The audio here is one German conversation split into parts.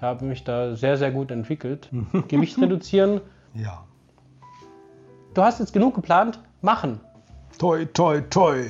Ich habe mich da sehr, sehr gut entwickelt. Gewicht reduzieren. Ja. Du hast jetzt genug geplant. Machen. Toi, toi, toi.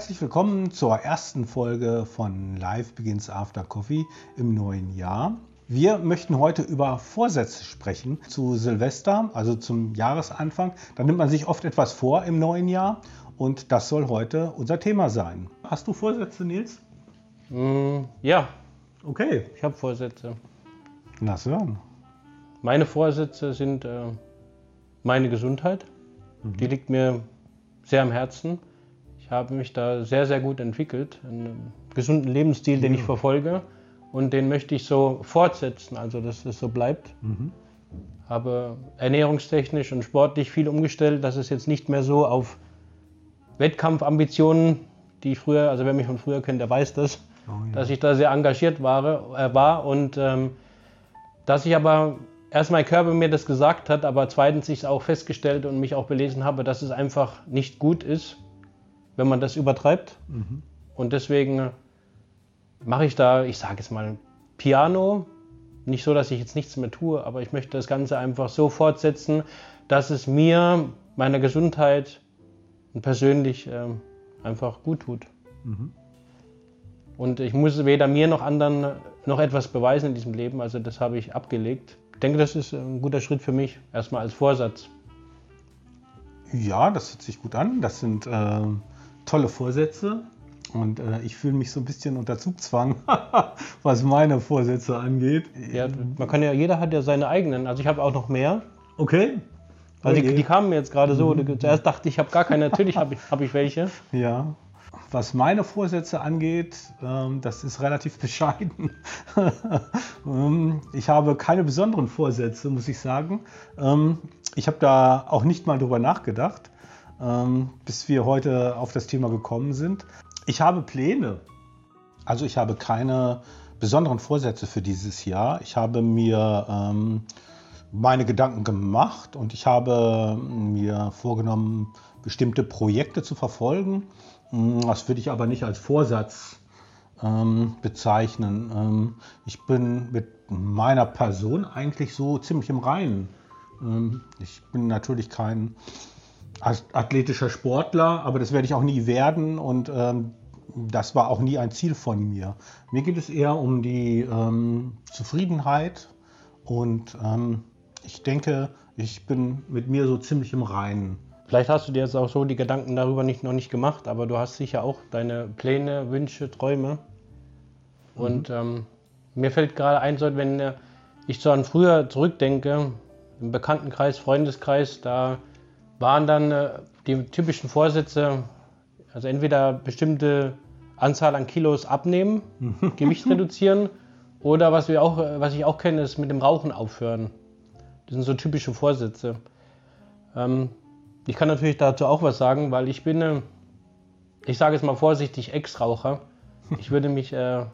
Herzlich willkommen zur ersten Folge von Live Begins After Coffee im neuen Jahr. Wir möchten heute über Vorsätze sprechen zu Silvester, also zum Jahresanfang. Da nimmt man sich oft etwas vor im neuen Jahr und das soll heute unser Thema sein. Hast du Vorsätze, Nils? Mm, ja, Okay, ich habe Vorsätze. lass hören. Meine Vorsätze sind äh, meine Gesundheit. Die liegt mir sehr am Herzen. Ich habe mich da sehr, sehr gut entwickelt. Einen gesunden Lebensstil, den ich verfolge. Und den möchte ich so fortsetzen, also dass es so bleibt. Habe ernährungstechnisch und sportlich viel umgestellt. Das ist jetzt nicht mehr so auf Wettkampfambitionen, die ich früher, also wer mich von früher kennt, der weiß das, dass ich da sehr engagiert war, äh, war und ähm, dass ich aber erst mein Körper mir das gesagt hat, aber zweitens ich es auch festgestellt und mich auch belesen habe, dass es einfach nicht gut ist, wenn man das übertreibt. Und deswegen mache ich da, ich sage jetzt mal, Piano. Nicht so, dass ich jetzt nichts mehr tue, aber ich möchte das Ganze einfach so fortsetzen, dass es mir, meiner Gesundheit und persönlich ähm, einfach gut tut. Und ich muss weder mir noch anderen noch etwas beweisen in diesem Leben, also das habe ich abgelegt. Ich denke, das ist ein guter Schritt für mich, erstmal als Vorsatz. Ja, das hört sich gut an. Das sind äh, tolle Vorsätze. Und äh, ich fühle mich so ein bisschen unter Zugzwang, was meine Vorsätze angeht. Ja, man kann ja, jeder hat ja seine eigenen. Also ich habe auch noch mehr. Okay. Also die, Okay. die kamen mir jetzt gerade so. Zuerst dachte ich, ich habe gar keine. Natürlich habe ich, hab ich welche. Ja. Was meine Vorsätze angeht, ähm, das ist relativ bescheiden. Ähm, ich habe keine besonderen Vorsätze, muss ich sagen. Ähm, ich habe da auch nicht mal drüber nachgedacht, ähm, bis wir heute auf das Thema gekommen sind. Ich habe Pläne. Also ich habe keine besonderen Vorsätze für dieses Jahr. Ich habe mir ähm, meine Gedanken gemacht und ich habe mir vorgenommen, bestimmte Projekte zu verfolgen. Mm, Das würde ich aber nicht als Vorsatz ähm, bezeichnen. Ähm, ich bin mit meiner Person eigentlich so ziemlich im Reinen. Ähm, ich bin natürlich kein athletischer Sportler, aber das werde ich auch nie werden und ähm, das war auch nie ein Ziel von mir. Mir geht es eher um die ähm, Zufriedenheit und ähm, ich denke, ich bin mit mir so ziemlich im Reinen. Vielleicht hast du dir jetzt auch so die Gedanken darüber nicht, noch nicht gemacht, aber du hast sicher auch deine Pläne, Wünsche, Träume. Und ähm, mir fällt gerade ein, so, wenn äh, ich so an früher zurückdenke, im Bekanntenkreis, Freundeskreis, da waren dann äh, die typischen Vorsätze, also entweder bestimmte Anzahl an Kilos abnehmen, Gewicht reduzieren oder was, wir auch, äh, was ich auch kenne, ist mit dem Rauchen aufhören. Das sind so typische Vorsätze. Ähm, ich kann natürlich dazu auch was sagen, weil ich bin, äh, ich sage es mal vorsichtig, Ex-Raucher. Ich würde mich, äh,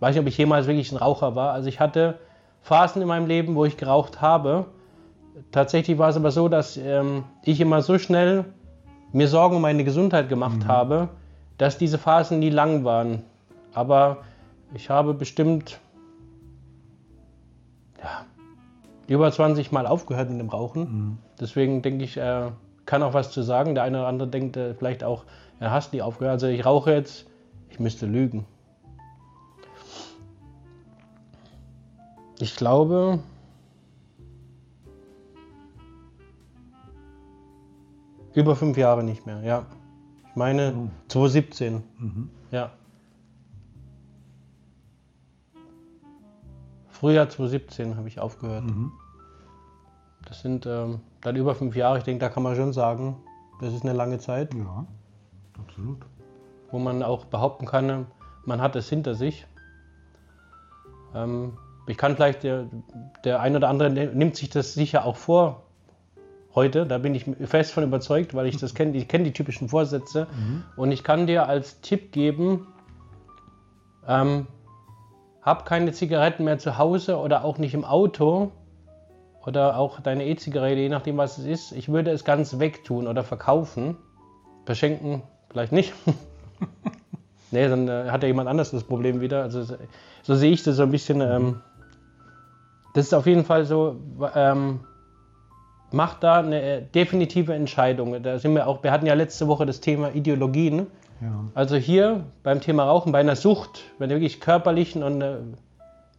weiß nicht, ob ich jemals wirklich ein Raucher war. Also ich hatte Phasen in meinem Leben, wo ich geraucht habe. Tatsächlich war es aber so, dass ähm, ich immer so schnell mir Sorgen um meine Gesundheit gemacht habe, dass diese Phasen nie lang waren. Aber ich habe bestimmt ja, über 20 Mal aufgehört mit dem Rauchen. Deswegen denke ich, äh, kann auch was zu sagen. Der eine oder andere denkt äh, vielleicht auch, er hasst nie aufgehört. Also ich rauche jetzt, ich müsste lügen. Ich glaube, über fünf Jahre nicht mehr, ja. Ich meine 2017, ja. Frühjahr 2017 habe ich aufgehört. Das sind ähm, dann über fünf Jahre. Ich denke, da kann man schon sagen, das ist eine lange Zeit, Ja, absolut. wo man auch behaupten kann, man hat es hinter sich. Ähm, ich kann vielleicht, der, der ein oder andere nimmt sich das sicher auch vor, heute. Da bin ich fest von überzeugt, weil ich das kenne. Ich kenne die typischen Vorsätze. Und ich kann dir als Tipp geben, ähm, hab keine Zigaretten mehr zu Hause oder auch nicht im Auto oder auch deine E-Zigarette, je nachdem was es ist. Ich würde es ganz wegtun oder verkaufen. Verschenken vielleicht nicht. nee, dann äh, hat ja jemand anders das Problem wieder. Also so, so sehe ich das so ein bisschen. Ähm, das ist auf jeden Fall so. Ähm, macht da eine äh, definitive Entscheidung. Da sind wir auch. Wir hatten ja letzte Woche das Thema Ideologien. Ja. Also hier beim Thema Rauchen, bei einer Sucht, bei einer wirklich körperlichen und äh,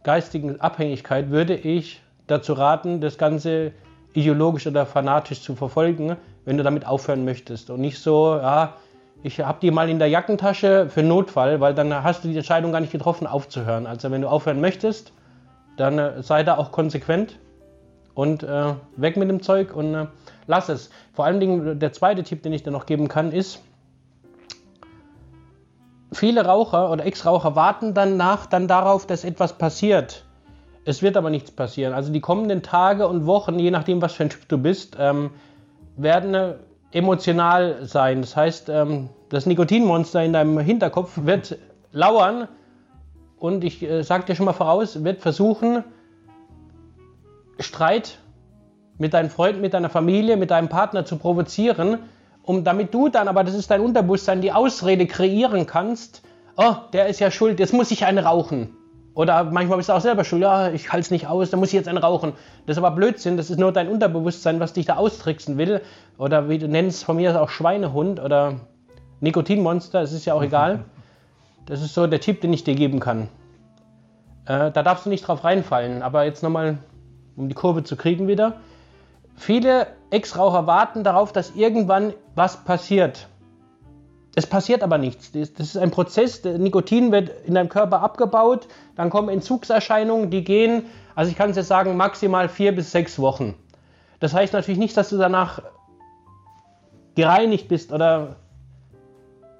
geistigen Abhängigkeit, würde ich dazu raten, das Ganze ideologisch oder fanatisch zu verfolgen, wenn du damit aufhören möchtest. Und nicht so, ja, ich habe die mal in der Jackentasche für Notfall, weil dann hast du die Entscheidung gar nicht getroffen, aufzuhören. Also wenn du aufhören möchtest, dann äh, sei da auch konsequent und äh, weg mit dem Zeug und äh, lass es. Vor allen Dingen der zweite Tipp, den ich dir noch geben kann, ist, viele Raucher oder Ex-Raucher warten danach dann darauf, dass etwas passiert. Es wird aber nichts passieren. Also die kommenden Tage und Wochen, je nachdem, was für ein Typ du bist, ähm, werden äh, emotional sein. Das heißt, ähm, das Nikotinmonster in deinem Hinterkopf wird lauern und ich äh, sage dir schon mal voraus, wird versuchen, Streit mit deinen Freunden, mit deiner Familie, mit deinem Partner zu provozieren, um damit du dann, aber das ist dein Unterbewusstsein, die Ausrede kreieren kannst, oh, der ist ja schuld, jetzt muss ich einen rauchen. Oder manchmal bist du auch selber schuld, ja, ich halte es nicht aus, da muss ich jetzt einen rauchen. Das ist aber Blödsinn, das ist nur dein Unterbewusstsein, was dich da austricksen will. Oder wie du nennst von mir auch Schweinehund oder Nikotinmonster, es ist ja auch egal. Das ist so der Tipp, den ich dir geben kann. Äh, da darfst du nicht drauf reinfallen. Aber jetzt nochmal, um die Kurve zu kriegen wieder. Viele Ex-Raucher warten darauf, dass irgendwann was passiert. Es passiert aber nichts. Das ist ein Prozess. Nikotin wird in deinem Körper abgebaut, dann kommen Entzugserscheinungen, die gehen, also ich kann es jetzt sagen, maximal vier bis sechs Wochen. Das heißt natürlich nicht, dass du danach gereinigt bist oder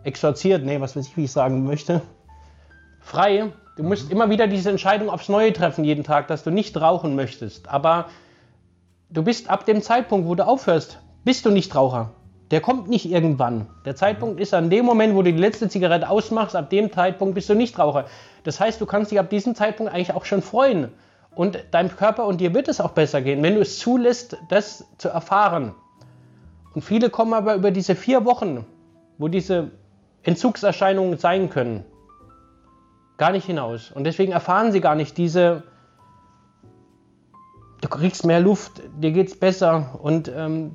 exorziert, nee, was weiß ich, wie ich sagen möchte. Frei. Du musst mhm. immer wieder diese Entscheidung aufs Neue treffen, jeden Tag, dass du nicht rauchen möchtest. Aber du bist ab dem Zeitpunkt, wo du aufhörst, bist du nicht Raucher. Der kommt nicht irgendwann. Der Zeitpunkt ist an dem Moment, wo du die letzte Zigarette ausmachst, ab dem Zeitpunkt bist du nicht Raucher. Das heißt, du kannst dich ab diesem Zeitpunkt eigentlich auch schon freuen. Und deinem Körper und dir wird es auch besser gehen, wenn du es zulässt, das zu erfahren. Und viele kommen aber über diese vier Wochen, wo diese Entzugserscheinungen sein können, gar nicht hinaus. Und deswegen erfahren sie gar nicht diese, du kriegst mehr Luft, dir geht es besser und ähm,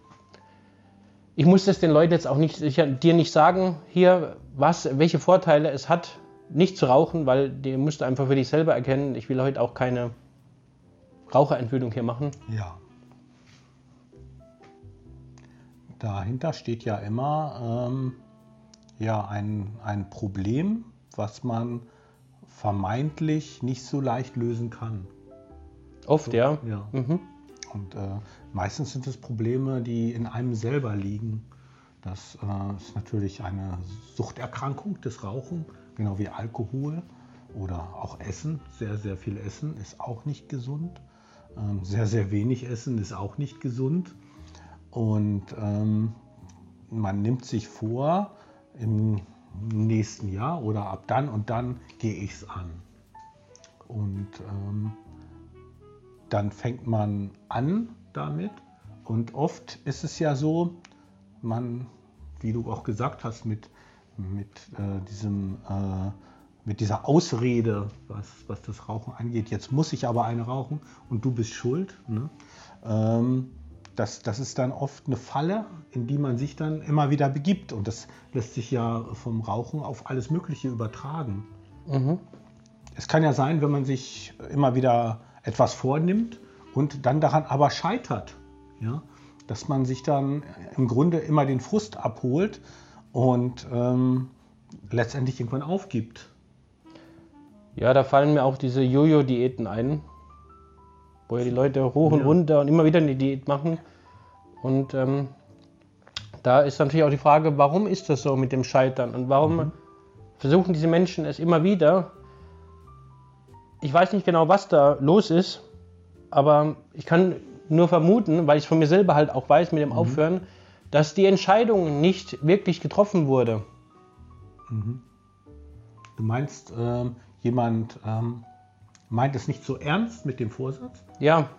ich muss das den Leuten jetzt auch nicht, ich, dir nicht sagen, hier, was, welche Vorteile es hat, nicht zu rauchen, weil die musst du einfach für dich selber erkennen. Ich will heute auch keine Raucherentwöhnung hier machen. Ja. Dahinter steht ja immer ähm, ja, ein, ein Problem, was man vermeintlich nicht so leicht lösen kann. Oft, so, ja. ja. Mhm. Und äh, meistens sind es Probleme, die in einem selber liegen. Das äh, ist natürlich eine Suchterkrankung, das Rauchen, genau wie Alkohol oder auch Essen. Sehr, sehr viel Essen ist auch nicht gesund. Ähm, sehr, sehr wenig Essen ist auch nicht gesund. Und ähm, man nimmt sich vor, im nächsten Jahr oder ab dann und dann gehe ich es an. Und ähm, dann fängt man an damit und oft ist es ja so, man, wie du auch gesagt hast, mit, mit, äh, diesem, äh, mit dieser Ausrede, was, was das Rauchen angeht, jetzt muss ich aber eine rauchen und du bist schuld. Ne? Ähm, das, das ist dann oft eine Falle, in die man sich dann immer wieder begibt. Und das lässt sich ja vom Rauchen auf alles Mögliche übertragen. Mhm. Es kann ja sein, wenn man sich immer wieder etwas vornimmt und dann daran aber scheitert, ja, dass man sich dann im Grunde immer den Frust abholt und ähm, letztendlich irgendwann aufgibt. Ja, da fallen mir auch diese Jojo-Diäten ein, wo ja die Leute hoch und ja. runter und immer wieder eine Diät machen. Und ähm, da ist natürlich auch die Frage, warum ist das so mit dem Scheitern und warum mhm. versuchen diese Menschen es immer wieder? Ich weiß nicht genau, was da los ist, aber ich kann nur vermuten, weil ich von mir selber halt auch weiß mit dem Aufhören, dass die Entscheidung nicht wirklich getroffen wurde. Du meinst, ähm, jemand ähm, meint es nicht so ernst mit dem Vorsatz? Ja.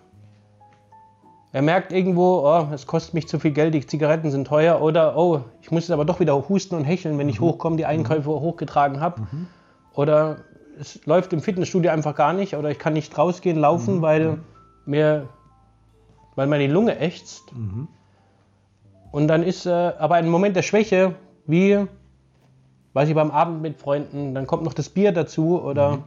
Er merkt irgendwo, oh, es kostet mich zu viel Geld, die Zigaretten sind teuer oder oh, ich muss jetzt aber doch wieder husten und hecheln, wenn ich hochkomme, die Einkäufe hochgetragen habe. Oder es läuft im Fitnessstudio einfach gar nicht oder ich kann nicht rausgehen, laufen, weil mir, weil meine Lunge ächzt. Und dann ist äh, aber ein Moment der Schwäche, wie, weiß ich, beim Abend mit Freunden, dann kommt noch das Bier dazu oder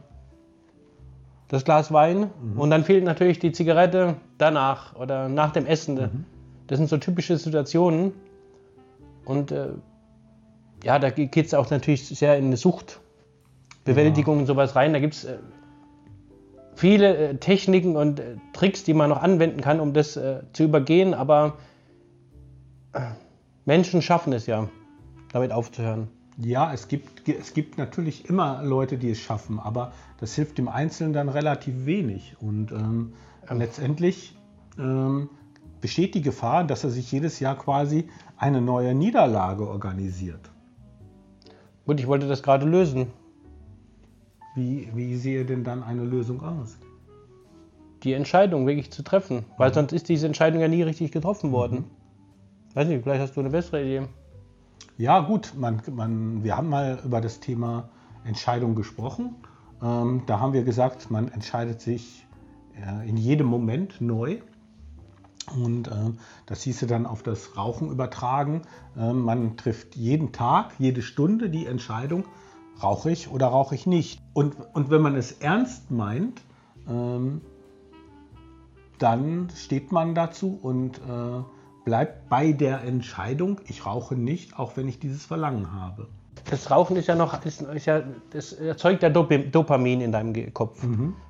das Glas Wein und dann fehlt natürlich die Zigarette danach oder nach dem Essen. Das sind so typische Situationen. Und äh, ja, da geht es auch natürlich sehr in eine Suchtbewältigung und sowas rein. Da gibt es äh, viele äh, Techniken und äh, Tricks, die man noch anwenden kann, um das äh, zu übergehen, aber äh, Menschen schaffen es ja, damit aufzuhören. Ja, es gibt, es gibt natürlich immer Leute, die es schaffen, aber das hilft dem Einzelnen dann relativ wenig. Und ähm, letztendlich ähm, besteht die Gefahr, dass er sich jedes Jahr quasi eine neue Niederlage organisiert. Gut, ich wollte das gerade lösen. Wie, wie sehe denn dann eine Lösung aus? Die Entscheidung wirklich zu treffen, weil sonst ist diese Entscheidung ja nie richtig getroffen worden. Weiß nicht, vielleicht hast du eine bessere Idee. Ja, gut, man, man, wir haben mal über das Thema Entscheidung gesprochen. Ähm, da haben wir gesagt, man entscheidet sich äh, in jedem Moment neu. Und ähm, das hieße dann auf das Rauchen übertragen. Ähm, man trifft jeden Tag, jede Stunde die Entscheidung, rauche ich oder rauche ich nicht. Und, und wenn man es ernst meint, ähm, dann steht man dazu und äh, bleibt bei der Entscheidung, ich rauche nicht, auch wenn ich dieses Verlangen habe. Das Rauchen ist ja noch, ist, ist ja, das erzeugt ja Dopamin in deinem Kopf.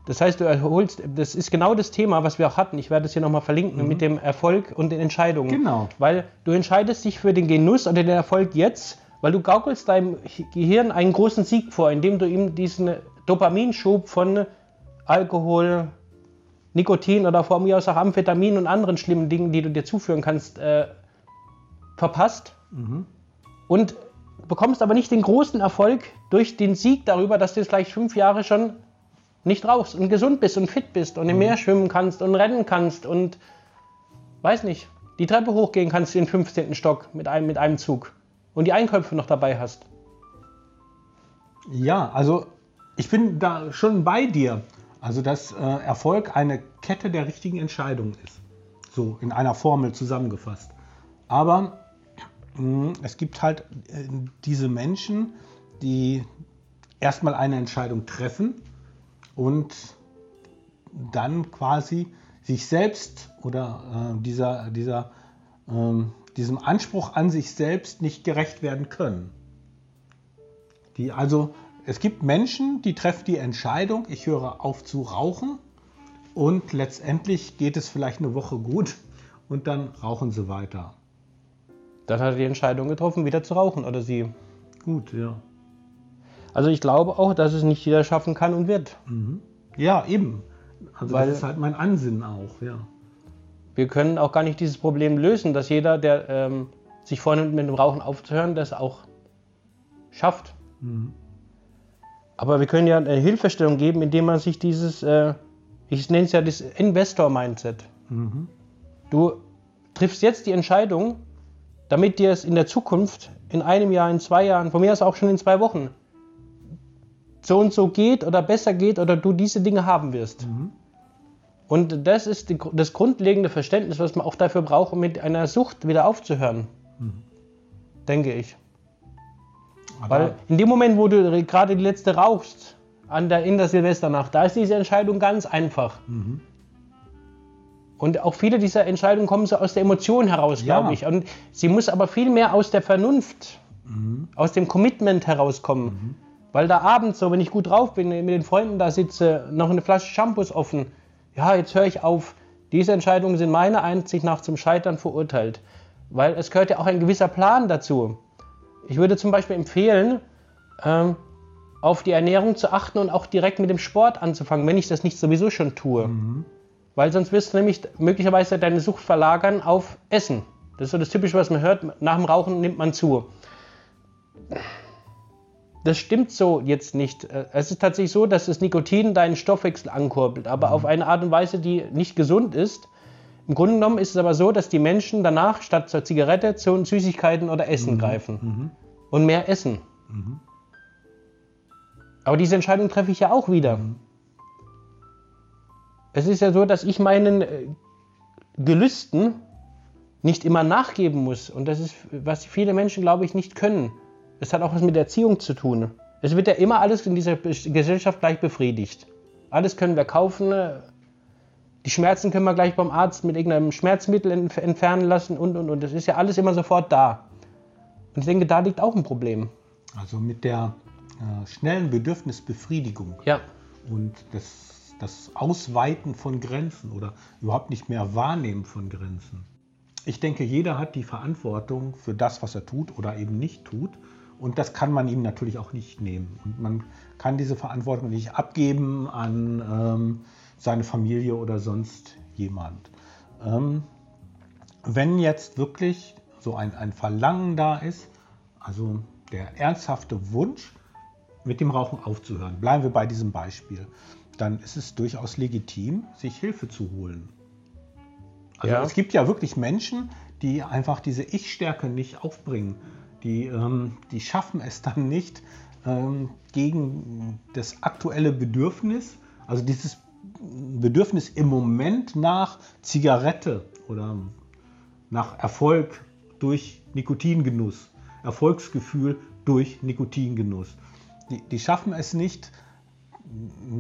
Das heißt, du erholst, das ist genau das Thema, was wir auch hatten. Ich werde es hier nochmal verlinken mit dem Erfolg und den Entscheidungen. Genau. Weil du entscheidest dich für den Genuss oder den Erfolg jetzt, weil du gaukelst deinem Gehirn einen großen Sieg vor, indem du ihm diesen Dopaminschub von Alkohol, Nikotin oder vor mir aus auch Amphetamin und anderen schlimmen Dingen, die du dir zuführen kannst, äh, verpasst. Und bekommst aber nicht den großen Erfolg durch den Sieg darüber, dass du jetzt gleich fünf Jahre schon nicht rauchst und gesund bist und fit bist und im Meer schwimmen kannst und rennen kannst und weiß nicht, die Treppe hochgehen kannst in den 15. Stock mit einem, mit einem Zug und die Einkäufe noch dabei hast. Ja, also ich bin da schon bei dir. Also dass äh, Erfolg eine Kette der richtigen Entscheidungen ist. So in einer Formel zusammengefasst. Aber mh, es gibt halt äh, diese Menschen, die erstmal eine Entscheidung treffen und dann quasi sich selbst oder äh, dieser, dieser, ähm, diesem Anspruch an sich selbst nicht gerecht werden können. Die also, es gibt Menschen, die treffen die Entscheidung, ich höre auf zu rauchen und letztendlich geht es vielleicht eine Woche gut und dann rauchen sie weiter. Dann hat er die Entscheidung getroffen, wieder zu rauchen oder sie. Gut, ja. Also ich glaube auch, dass es nicht jeder schaffen kann und wird. Ja, eben. Also Weil- das ist halt mein Ansinnen auch, ja. Wir können auch gar nicht dieses Problem lösen, dass jeder, der ähm, sich vornimmt, mit dem Rauchen aufzuhören, das auch schafft. Aber wir können ja eine Hilfestellung geben, indem man sich dieses, äh, ich nenne es ja das Investor-Mindset. Du triffst jetzt die Entscheidung, damit dir es in der Zukunft, in einem Jahr, in zwei Jahren, von mir aus auch schon in zwei Wochen, so und so geht oder besser geht oder du diese Dinge haben wirst. Und das ist die, das grundlegende Verständnis, was man auch dafür braucht, um mit einer Sucht wieder aufzuhören. Denke ich. Weil in dem Moment, wo du gerade die letzte rauchst, an der, in der Silvesternacht, da ist diese Entscheidung ganz einfach. Und auch viele dieser Entscheidungen kommen so aus der Emotion heraus, Ja. glaube ich. Und sie muss aber viel mehr aus der Vernunft, aus dem Commitment herauskommen. Weil da abends so, wenn ich gut drauf bin, mit den Freunden da sitze, noch eine Flasche Shampoos offen, ja, jetzt höre ich auf. Diese Entscheidungen sind meiner Ansicht nach zum Scheitern verurteilt. Weil es gehört ja auch ein gewisser Plan dazu. Ich würde zum Beispiel empfehlen, ähm, auf die Ernährung zu achten und auch direkt mit dem Sport anzufangen, wenn ich das nicht sowieso schon tue. Weil sonst wirst du nämlich möglicherweise deine Sucht verlagern auf Essen. Das ist so das Typische, was man hört. Nach dem Rauchen nimmt man zu. Das stimmt so jetzt nicht. Es ist tatsächlich so, dass das Nikotin deinen Stoffwechsel ankurbelt, aber mhm. auf eine Art und Weise, die nicht gesund ist. Im Grunde genommen ist es aber so, dass die Menschen danach statt zur Zigarette zu Süßigkeiten oder Essen mhm. greifen mhm. und mehr essen. Mhm. Aber diese Entscheidung treffe ich ja auch wieder. Mhm. Es ist ja so, dass ich meinen äh, Gelüsten nicht immer nachgeben muss. Und das ist, was viele Menschen, glaube ich, nicht können. Es hat auch was mit Erziehung zu tun. Es wird ja immer alles in dieser Gesellschaft gleich befriedigt. Alles können wir kaufen. Die Schmerzen können wir gleich beim Arzt mit irgendeinem Schmerzmittel entfernen lassen und und und. Das ist ja alles immer sofort da. Und ich denke, da liegt auch ein Problem. Also mit der äh, schnellen Bedürfnisbefriedigung ja. und das, das Ausweiten von Grenzen oder überhaupt nicht mehr Wahrnehmen von Grenzen. Ich denke, jeder hat die Verantwortung für das, was er tut oder eben nicht tut. Und das kann man ihm natürlich auch nicht nehmen. Und man kann diese Verantwortung nicht abgeben an ähm, seine Familie oder sonst jemand. Ähm, wenn jetzt wirklich so ein, ein Verlangen da ist, also der ernsthafte Wunsch, mit dem Rauchen aufzuhören, bleiben wir bei diesem Beispiel, dann ist es durchaus legitim, sich Hilfe zu holen. Also ja. es gibt ja wirklich Menschen, die einfach diese Ich-Stärke nicht aufbringen die, ähm, die schaffen es dann nicht ähm, gegen das aktuelle Bedürfnis, also dieses Bedürfnis im Moment nach Zigarette oder nach Erfolg durch Nikotingenuss, Erfolgsgefühl durch Nikotingenuss. Die, die schaffen es nicht,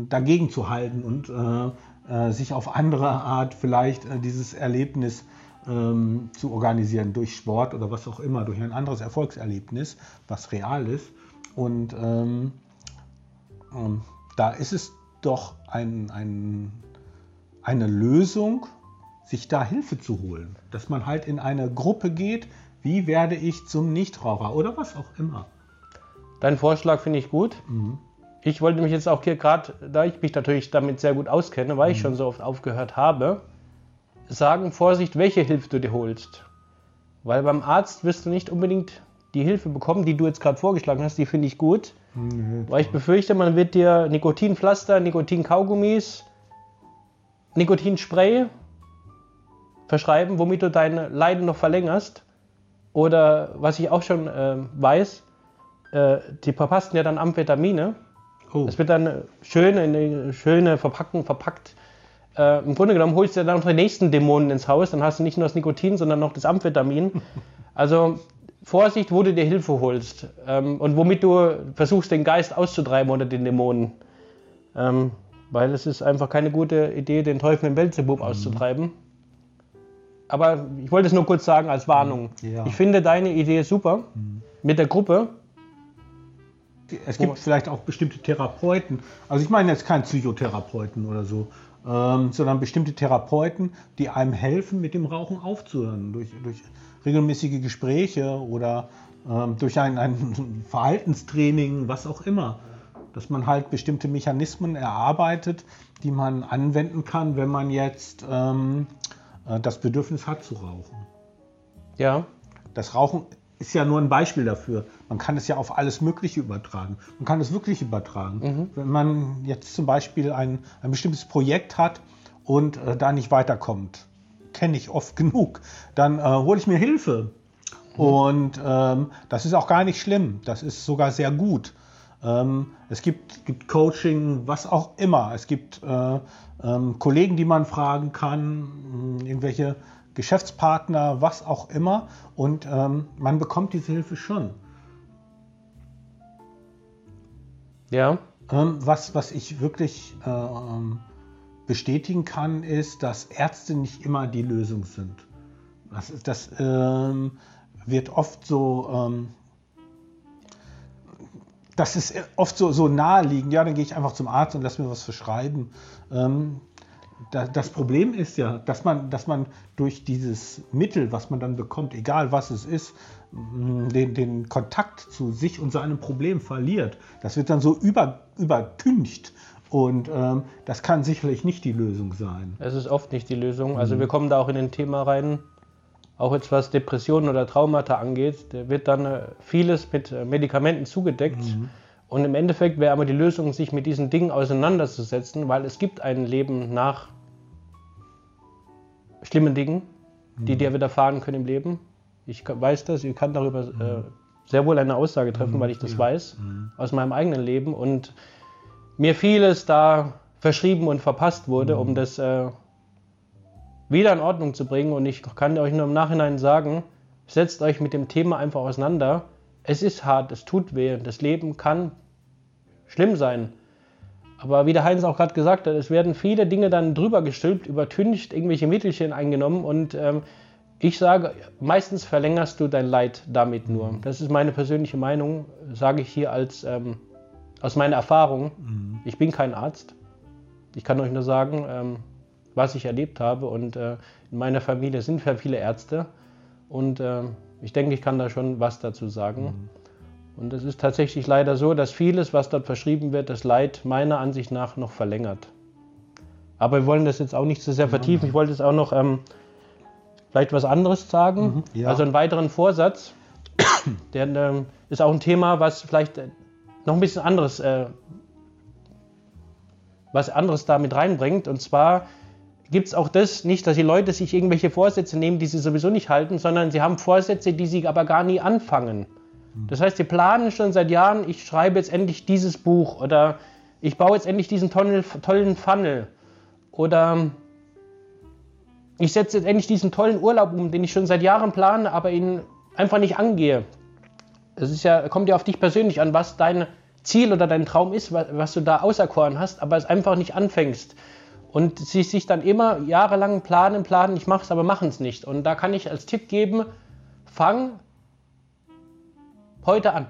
dagegen zu halten und äh, äh, sich auf andere Art vielleicht äh, dieses Erlebnis ähm, zu organisieren, durch Sport oder was auch immer, durch ein anderes Erfolgserlebnis, was real ist. Und ähm, ähm, da ist es doch ein, ein, eine Lösung, sich da Hilfe zu holen. Dass man halt in eine Gruppe geht, wie werde ich zum Nichtraucher oder was auch immer. Dein Vorschlag finde ich gut. Mhm. Ich wollte mich jetzt auch hier gerade, da ich mich natürlich damit sehr gut auskenne, weil mhm. ich schon so oft aufgehört habe, sagen, Vorsicht, welche Hilfe du dir holst. Weil beim Arzt wirst du nicht unbedingt die Hilfe bekommen, die du jetzt gerade vorgeschlagen hast, die finde ich gut. Nee, weil ich befürchte, man wird dir Nikotinpflaster, Nikotinkaugummis, Nikotinspray verschreiben, womit du dein Leiden noch verlängerst. Oder was ich auch schon äh, weiß, äh, die verpassten ja dann Amphetamine. Oh. Es wird dann schön in eine schöne Verpackung verpackt äh, im Grunde genommen holst du dann noch die nächsten Dämonen ins Haus, dann hast du nicht nur das Nikotin, sondern noch das Amphetamin. Also Vorsicht, wo du dir Hilfe holst ähm, und womit du versuchst, den Geist auszutreiben oder den Dämonen. Ähm, weil es ist einfach keine gute Idee, den Teufel im Belzebub mhm. auszutreiben. Aber ich wollte es nur kurz sagen als Warnung. Ja. Ich finde deine Idee super mhm. mit der Gruppe. Es gibt vielleicht auch bestimmte Therapeuten. Also ich meine jetzt keinen Psychotherapeuten oder so, ähm, sondern bestimmte Therapeuten, die einem helfen, mit dem Rauchen aufzuhören, durch, durch regelmäßige Gespräche oder ähm, durch ein, ein Verhaltenstraining, was auch immer. Dass man halt bestimmte Mechanismen erarbeitet, die man anwenden kann, wenn man jetzt ähm, äh, das Bedürfnis hat zu rauchen. Ja. Das Rauchen ist ja nur ein Beispiel dafür. Man kann es ja auf alles Mögliche übertragen. Man kann es wirklich übertragen. Mhm. Wenn man jetzt zum Beispiel ein, ein bestimmtes Projekt hat und äh, da nicht weiterkommt, kenne ich oft genug, dann äh, hole ich mir Hilfe. Mhm. Und ähm, das ist auch gar nicht schlimm. Das ist sogar sehr gut. Ähm, es gibt, gibt, Coaching, was auch immer. Es gibt äh, ähm, Kollegen, die man fragen kann, irgendwelche Geschäftspartner, was auch immer. Und ähm, man bekommt diese Hilfe schon. Ja. Ähm, was, was ich wirklich äh, ähm, bestätigen kann, ist, dass Ärzte nicht immer die Lösung sind. Das, das ähm, wird oft so ähm, das ist oft so, so naheliegend. Ja, dann gehe ich einfach zum Arzt und lass mir was verschreiben. Ähm, das Problem ist ja, dass man, dass man durch dieses Mittel, was man dann bekommt, egal was es ist, mm, den, den Kontakt zu sich und seinem Problem verliert. Das wird dann so über, übertüncht Und ähm, das kann sicherlich nicht die Lösung sein. Es ist oft nicht die Lösung. Also wir kommen da auch in ein Thema rein, auch jetzt was Depressionen oder Traumata angeht, da wird dann äh, vieles mit äh, Medikamenten zugedeckt. Und im Endeffekt wäre aber die Lösung, sich mit diesen Dingen auseinanderzusetzen, weil es gibt ein Leben nach schlimmen Dingen, die dir widerfahren können im Leben. Ich weiß das, ich kann darüber äh, sehr wohl eine Aussage treffen, weil ich das weiß aus meinem eigenen Leben. Und mir vieles da verschrieben und verpasst wurde, um das äh, wieder in Ordnung zu bringen. Und ich kann euch nur im Nachhinein sagen, setzt euch mit dem Thema einfach auseinander. Es ist hart, es tut weh, das Leben kann schlimm sein. Aber wie der Heinz auch gerade gesagt hat, es werden viele Dinge dann drüber gestülpt, übertüncht, irgendwelche Mittelchen eingenommen und ähm, ich sage, meistens verlängerst du dein Leid damit nur. Das ist meine persönliche Meinung, sage ich hier als ähm, aus meiner Erfahrung. Ich bin kein Arzt. Ich kann euch nur sagen, ähm, was ich erlebt habe und äh, in meiner Familie sind sehr viele Ärzte und äh, ich denke, ich kann da schon was dazu sagen. Und es ist tatsächlich leider so, dass vieles, was dort verschrieben wird, das Leid meiner Ansicht nach noch verlängert. Aber wir wollen das jetzt auch nicht zu sehr vertiefen. Ich wollte jetzt auch noch ähm, vielleicht was anderes sagen. ja. Also einen weiteren Vorsatz. Der ähm, ist auch ein Thema, was vielleicht noch ein bisschen anderes, äh, was anderes da mit reinbringt. Und zwar gibt es auch das nicht, dass die Leute sich irgendwelche Vorsätze nehmen, die sie sowieso nicht halten, sondern sie haben Vorsätze, die sie aber gar nie anfangen. Das heißt, sie planen schon seit Jahren, ich schreibe jetzt endlich dieses Buch oder ich baue jetzt endlich diesen tollen, tollen Funnel oder ich setze jetzt endlich diesen tollen Urlaub um, den ich schon seit Jahren plane, aber ihn einfach nicht angehe. Es ist ja, kommt ja auf dich persönlich an, was dein Ziel oder dein Traum ist, was, was du da auserkoren hast, aber es einfach nicht anfängst. Und sie sich dann immer jahrelang planen, planen, ich mache es, aber machen es nicht. Und da kann ich als Tipp geben, fang heute an.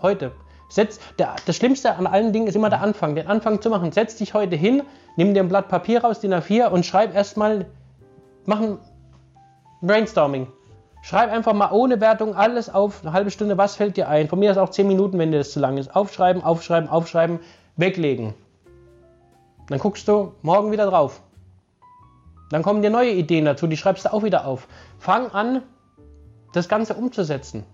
Heute. Setz, der, das Schlimmste an allen Dingen ist immer der Anfang, den Anfang zu machen. Setz dich heute hin, nimm dir ein Blatt Papier raus, DIN A4 und schreib erstmal, mach ein Brainstorming. Schreib einfach mal ohne Wertung alles auf, eine halbe Stunde, was fällt dir ein? Von mir aus auch 10 Minuten, wenn dir das zu lang ist. Aufschreiben, aufschreiben, aufschreiben, weglegen. Dann guckst du morgen wieder drauf. Dann kommen dir neue Ideen dazu, die schreibst du auch wieder auf. Fang an, das Ganze umzusetzen.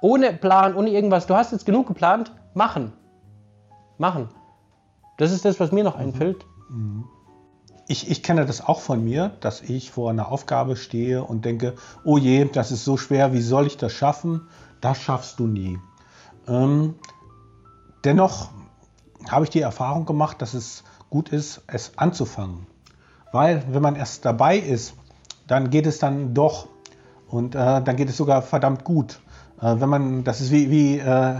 Ohne Plan, ohne irgendwas. Du hast jetzt genug geplant, machen. Machen. Das ist das, was mir noch einfällt. Ich, ich kenne das auch von mir, dass ich vor einer Aufgabe stehe und denke, oh je, das ist so schwer, wie soll ich das schaffen? Das schaffst du nie. Ähm, dennoch habe ich die Erfahrung gemacht, dass es gut ist, es anzufangen. Weil wenn man erst dabei ist, dann geht es dann doch und äh, dann geht es sogar verdammt gut. Äh, wenn man, das ist wie, wie äh,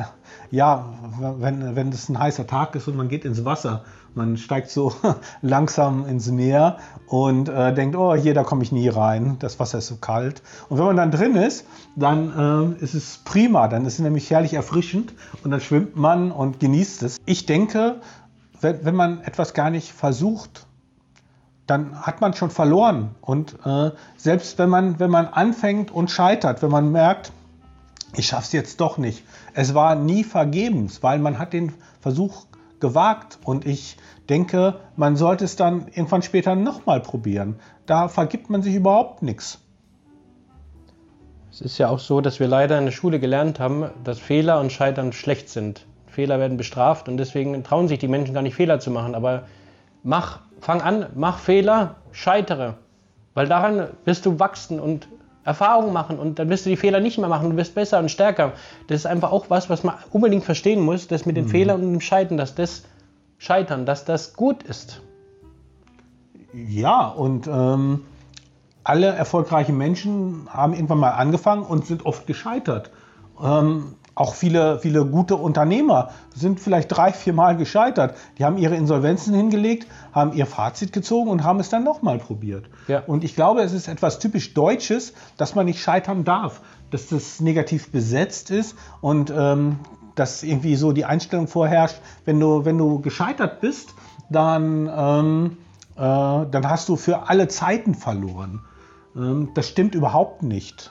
ja, wenn, wenn es ein heißer Tag ist und man geht ins Wasser, man steigt so langsam ins Meer und äh, denkt, oh, hier, da komme ich nie rein, das Wasser ist so kalt. Und wenn man dann drin ist, dann äh, ist es prima, dann ist es nämlich herrlich erfrischend und dann schwimmt man und genießt es. Ich denke, wenn, wenn man etwas gar nicht versucht, dann hat man schon verloren. Und äh, selbst wenn man, wenn man anfängt und scheitert, wenn man merkt, ich schaffe es jetzt doch nicht. Es war nie vergebens, weil man hat den Versuch gewagt und ich denke, man sollte es dann irgendwann später nochmal probieren. Da vergibt man sich überhaupt nichts. Es ist ja auch so, dass wir leider in der Schule gelernt haben, dass Fehler und Scheitern schlecht sind. Fehler werden bestraft und deswegen trauen sich die Menschen gar nicht Fehler zu machen. Aber mach, fang an, mach Fehler, scheitere. Weil daran wirst du wachsen und Erfahrungen machen und dann wirst du die Fehler nicht mehr machen, du wirst besser und stärker. Das ist einfach auch was, was man unbedingt verstehen muss, dass mit den Fehlern und dem Scheitern, dass das Scheitern, dass das gut ist. Ja, und ähm, alle erfolgreichen Menschen haben irgendwann mal angefangen und sind oft gescheitert. Ähm, auch viele, viele gute Unternehmer sind vielleicht drei, vier Mal gescheitert. Die haben ihre Insolvenzen hingelegt, haben ihr Fazit gezogen und haben es dann nochmal probiert. Ja. Und ich glaube, es ist etwas typisch Deutsches, dass man nicht scheitern darf, dass das negativ besetzt ist und ähm, dass irgendwie so die Einstellung vorherrscht, wenn du, wenn du gescheitert bist, dann, ähm, äh, dann hast du für alle Zeiten verloren. Ähm, das stimmt überhaupt nicht.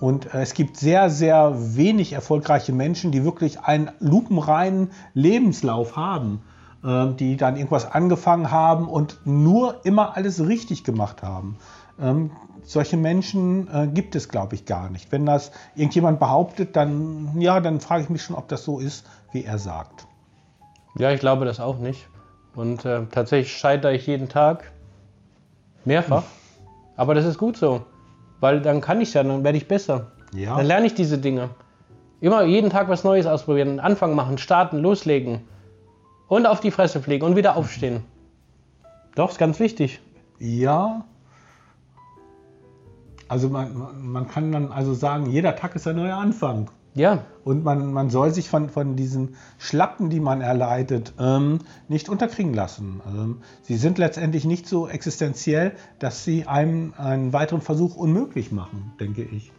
Ähm, Und äh, es gibt sehr, sehr wenig erfolgreiche Menschen, die wirklich einen lupenreinen Lebenslauf haben, äh, die dann irgendwas angefangen haben und nur immer alles richtig gemacht haben. Ähm, solche Menschen äh, gibt es, glaube ich, gar nicht. Wenn das irgendjemand behauptet, dann ja, dann frage ich mich schon, ob das so ist, wie er sagt. Ja, ich glaube das auch nicht. Und äh, tatsächlich scheitere ich jeden Tag mehrfach. Aber das ist gut so, weil dann kann ich ja, dann werde ich besser. Ja. Dann lerne ich diese Dinge. Immer jeden Tag was Neues ausprobieren, Anfang machen, starten, loslegen und auf die Fresse fliegen und wieder aufstehen. Doch, ist ganz wichtig. Ja. Also man, man kann dann also sagen, jeder Tag ist ein neuer Anfang. Ja, Und man, man soll sich von, von diesen Schlappen, die man erleidet, ähm, nicht unterkriegen lassen. Ähm, sie sind letztendlich nicht so existenziell, dass sie einem einen weiteren Versuch unmöglich machen, denke ich.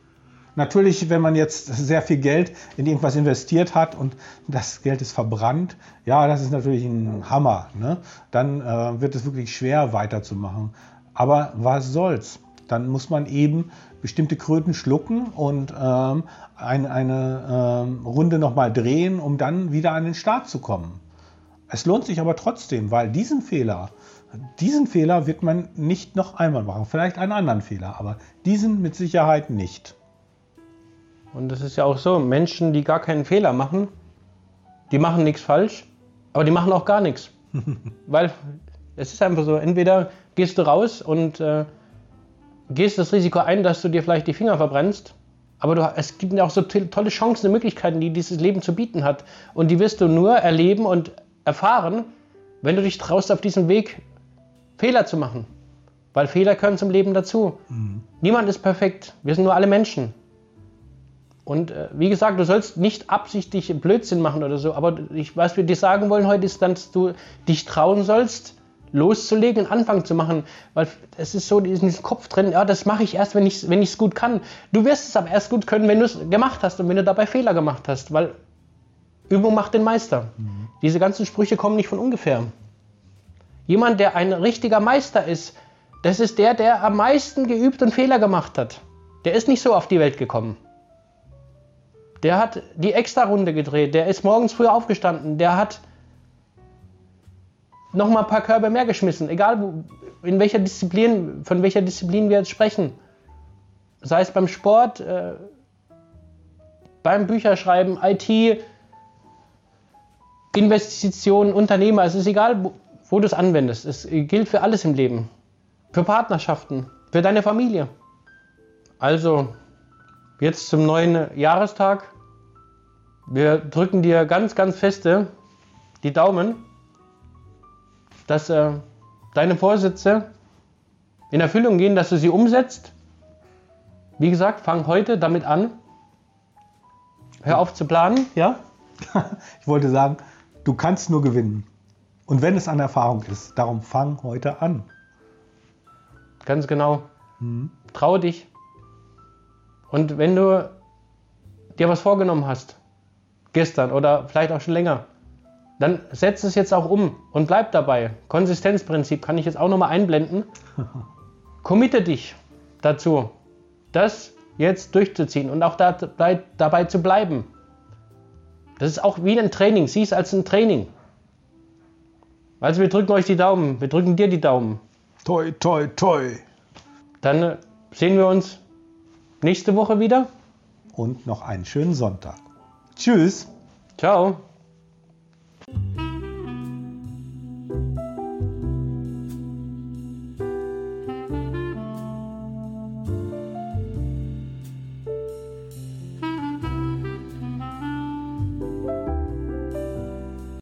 Natürlich, wenn man jetzt sehr viel Geld in irgendwas investiert hat und das Geld ist verbrannt, ja, das ist natürlich ein Hammer. Ne? Dann äh, wird es wirklich schwer weiterzumachen. Aber was soll's? Dann muss man eben bestimmte Kröten schlucken und ähm, ein, eine ähm, Runde nochmal drehen, um dann wieder an den Start zu kommen. Es lohnt sich aber trotzdem, weil diesen Fehler, diesen Fehler wird man nicht noch einmal machen. Vielleicht einen anderen Fehler, aber diesen mit Sicherheit nicht. und das ist ja auch so, Menschen, die gar keinen Fehler machen, die machen nichts falsch, aber die machen auch gar nichts. Weil es ist einfach so, entweder gehst du raus und äh, gehst das Risiko ein, dass du dir vielleicht die Finger verbrennst, aber du, es gibt ja auch so to- tolle Chancen und Möglichkeiten, die dieses Leben zu bieten hat. Und die wirst du nur erleben und erfahren, wenn du dich traust, auf diesem Weg Fehler zu machen. Weil Fehler gehören zum Leben dazu. Niemand ist perfekt. Wir sind nur alle Menschen. Und äh, wie gesagt, du sollst nicht absichtlich Blödsinn machen oder so, aber ich, was wir dir sagen wollen heute ist, dass du dich trauen sollst, loszulegen und Anfang zu machen. Weil es ist so in diesem Kopf drin, ja, das mache ich erst, wenn ich es wenn ich's gut kann. Du wirst es aber erst gut können, wenn du es gemacht hast und wenn du dabei Fehler gemacht hast, weil Übung macht den Meister. Diese ganzen Sprüche kommen nicht von ungefähr. Jemand, der ein richtiger Meister ist, das ist der, der am meisten geübt und Fehler gemacht hat. Der ist nicht so auf die Welt gekommen. Der hat die Extra-Runde gedreht, der ist morgens früh aufgestanden, der hat noch mal ein paar Körbe mehr geschmissen, egal wo, in welcher Disziplin, von welcher Disziplin wir jetzt sprechen. Sei es beim Sport, äh, beim Bücherschreiben, IT, Investitionen, Unternehmer, es ist egal, wo, wo du es anwendest. Es gilt für alles im Leben. Für Partnerschaften, für deine Familie. Also, jetzt zum neuen Jahrestag. Wir drücken dir ganz, ganz feste die Daumen, dass äh, deine Vorsätze in Erfüllung gehen, dass du sie umsetzt. Wie gesagt, fang heute damit an. Hör auf zu planen, ja? Ich wollte sagen, du kannst nur gewinnen. Und wenn es an Erfahrung ist, darum fang heute an. Ganz genau. Trau dich. Und wenn du dir was vorgenommen hast, gestern oder vielleicht auch schon länger, dann setz es jetzt auch um und bleib dabei. Konsistenzprinzip kann ich jetzt auch nochmal einblenden. Committe dich dazu, das jetzt durchzuziehen und auch da, blei- dabei zu bleiben. Das ist auch wie ein Training. Sieh es als ein Training. Also wir drücken euch die Daumen. Wir drücken dir die Daumen. Toi, toi, toi. Dann sehen wir uns nächste Woche wieder. Und noch einen schönen Sonntag. Tschüss. Ciao.